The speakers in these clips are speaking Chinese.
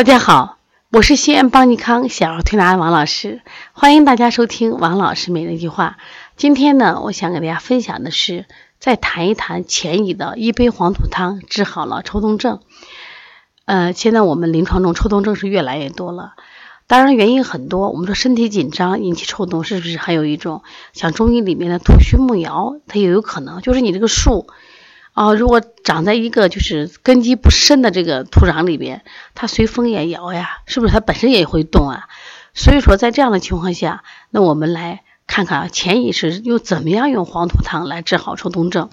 大家好，我是西安邦尼康小儿推拿王老师，欢迎大家收听王老师每日一句话。今天呢，我想给大家分享的是，再谈一谈前乙的一杯黄土汤治好了抽动症。呃，现在我们临床中抽动症是越来越多了，当然原因很多。我们说身体紧张引起抽动，是不是还有一种像中医里面的土虚木摇，它也有可能就是你这个树。啊，如果长在一个就是根基不深的这个土壤里边，它随风也摇呀，是不是它本身也会动啊？所以说，在这样的情况下，那我们来看看啊钱乙是又怎么样用黄土汤来治好抽动症。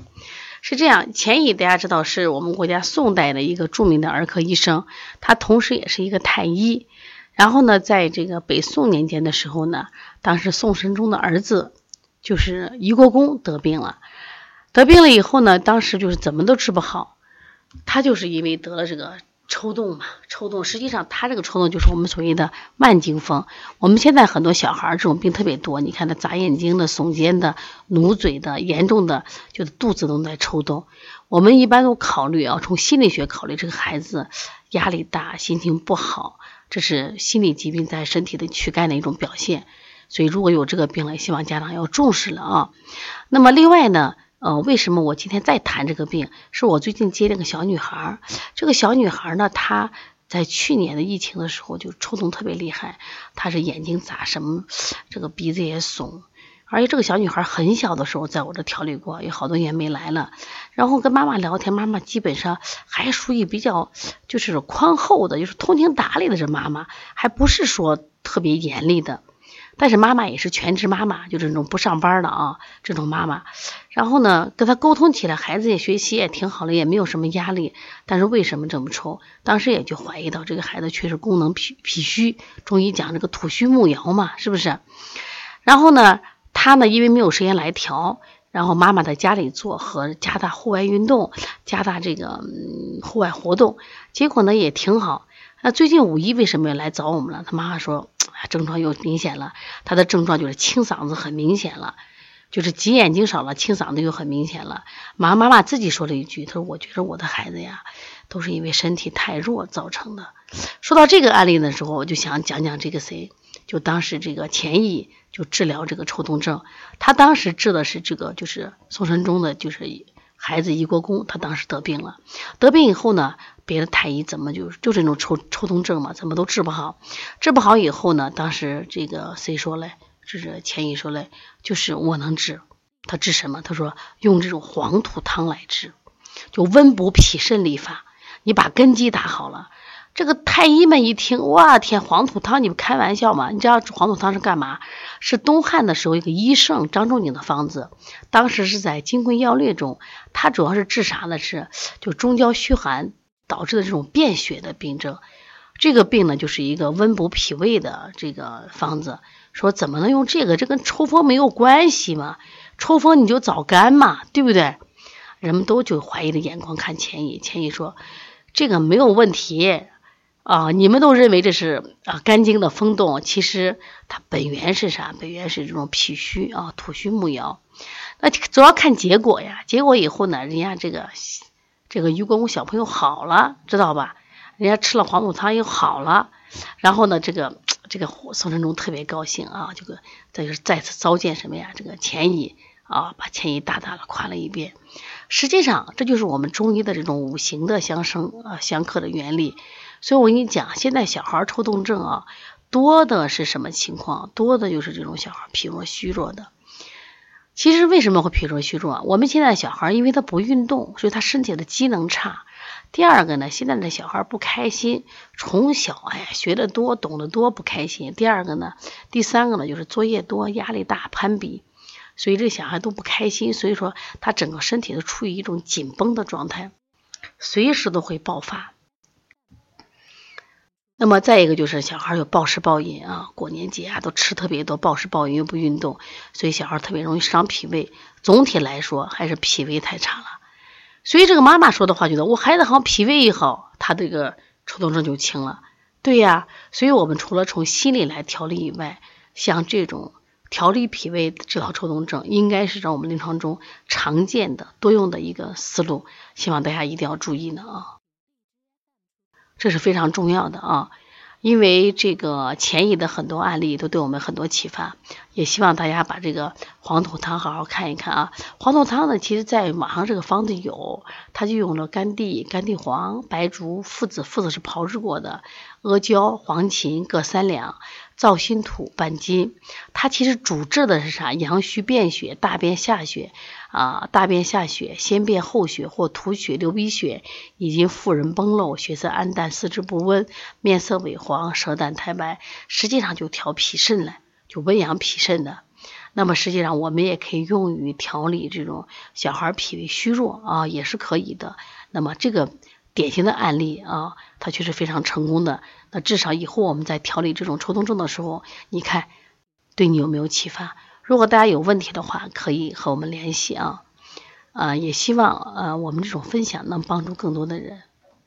是这样，钱乙大家知道是我们国家宋代的一个著名的儿科医生，他同时也是一个太医。然后呢，在这个北宋年间的时候呢，当时宋神宗的儿子就是夷国公得病了。得病了以后呢，当时就是怎么都治不好，他就是因为得了这个抽动嘛，抽动。实际上他这个抽动就是我们所谓的慢惊风。我们现在很多小孩这种病特别多，你看他眨眼睛的、耸肩的、努嘴的，严重的就是肚子都在抽动。我们一般都考虑啊，从心理学考虑，这个孩子压力大、心情不好，这是心理疾病在身体的躯干的一种表现。所以如果有这个病了，希望家长要重视了啊。那么另外呢？呃，为什么我今天再谈这个病？是我最近接了个小女孩儿。这个小女孩儿呢，她在去年的疫情的时候就抽动特别厉害，她是眼睛眨什么，这个鼻子也耸。而且这个小女孩很小的时候在我这调理过，有好多年没来了。然后跟妈妈聊天，妈妈基本上还属于比较就是宽厚的，就是通情达理的这妈妈，还不是说特别严厉的。但是妈妈也是全职妈妈，就这种不上班的啊，这种妈妈。然后呢，跟他沟通起来，孩子也学习也挺好的，也没有什么压力。但是为什么这么抽？当时也就怀疑到这个孩子确实功能脾脾虚，中医讲这个土虚木摇嘛，是不是？然后呢，他呢因为没有时间来调，然后妈妈在家里做和加大户外运动，加大这个户外活动，结果呢也挺好。那最近五一为什么要来找我们了？他妈妈说。症状又明显了，他的症状就是清嗓子很明显了，就是挤眼睛少了，清嗓子又很明显了。马妈妈自己说了一句，他说：“我觉得我的孩子呀，都是因为身体太弱造成的。”说到这个案例的时候，我就想讲讲这个谁，就当时这个钱毅就治疗这个抽动症，他当时治的是这个就是宋神宗的，就是孩子一过宫，他当时得病了，得病以后呢。别的太医怎么就就这种抽抽动症嘛，怎么都治不好，治不好以后呢？当时这个谁说嘞？就是钱乙说嘞，就是我能治。他治什么？他说用这种黄土汤来治，就温补脾肾利法。你把根基打好了。这个太医们一听，哇天，黄土汤，你不开玩笑吗？你知道黄土汤是干嘛？是东汉的时候一个医圣张仲景的方子，当时是在《金匮要略》中，它主要是治啥呢？是就中焦虚寒。导致的这种便血的病症，这个病呢就是一个温补脾胃的这个方子。说怎么能用这个？这跟抽风没有关系嘛？抽风你就早干嘛，对不对？人们都就怀疑的眼光看钱乙，钱乙说这个没有问题啊。你们都认为这是啊肝经的风动，其实它本源是啥？本源是这种脾虚啊，土虚木摇。那主要看结果呀。结果以后呢，人家这个。这个于国公小朋友好了，知道吧？人家吃了黄土汤又好了，然后呢，这个这个宋神宗特别高兴啊，这个这就是再次召见什么呀？这个钱乙啊，把钱乙大大的夸了一遍。实际上，这就是我们中医的这种五行的相生啊相克的原理。所以我跟你讲，现在小孩抽动症啊，多的是什么情况？多的就是这种小孩脾弱虚弱的。其实为什么会脾弱虚弱啊？我们现在小孩因为他不运动，所以他身体的机能差。第二个呢，现在的小孩不开心，从小哎呀学的多，懂得多，不开心。第二个呢，第三个呢就是作业多，压力大，攀比，所以这小孩都不开心。所以说他整个身体都处于一种紧绷的状态，随时都会爆发。那么再一个就是小孩有暴食暴饮啊，过年节啊都吃特别多，暴食暴饮又不运动，所以小孩特别容易伤脾胃。总体来说还是脾胃太差了。所以这个妈妈说的话，觉得我孩子好像脾胃一好，他这个抽动症就轻了。对呀，所以我们除了从心理来调理以外，像这种调理脾胃治疗抽动症，应该是在我们临床中常见的多用的一个思路。希望大家一定要注意呢啊。这是非常重要的啊。因为这个前移的很多案例都对我们很多启发，也希望大家把这个黄土汤好好看一看啊。黄土汤呢，其实在网上这个方子有，它就用了甘地、甘地黄、白术、附子，附子是炮制过的，阿胶、黄芩各三两。造心土半斤，它其实主治的是啥？阳虚便血、大便下血啊，大便下血、先便后血或吐血、流鼻血，以及妇人崩漏、血色暗淡、四肢不温、面色萎黄、舌淡苔白，实际上就调脾肾了，就温阳脾肾的。那么实际上我们也可以用于调理这种小孩脾胃虚弱啊，也是可以的。那么这个。典型的案例啊，它确实非常成功的。那至少以后我们在调理这种抽动症的时候，你看对你有没有启发？如果大家有问题的话，可以和我们联系啊。啊，也希望呃我们这种分享能帮助更多的人。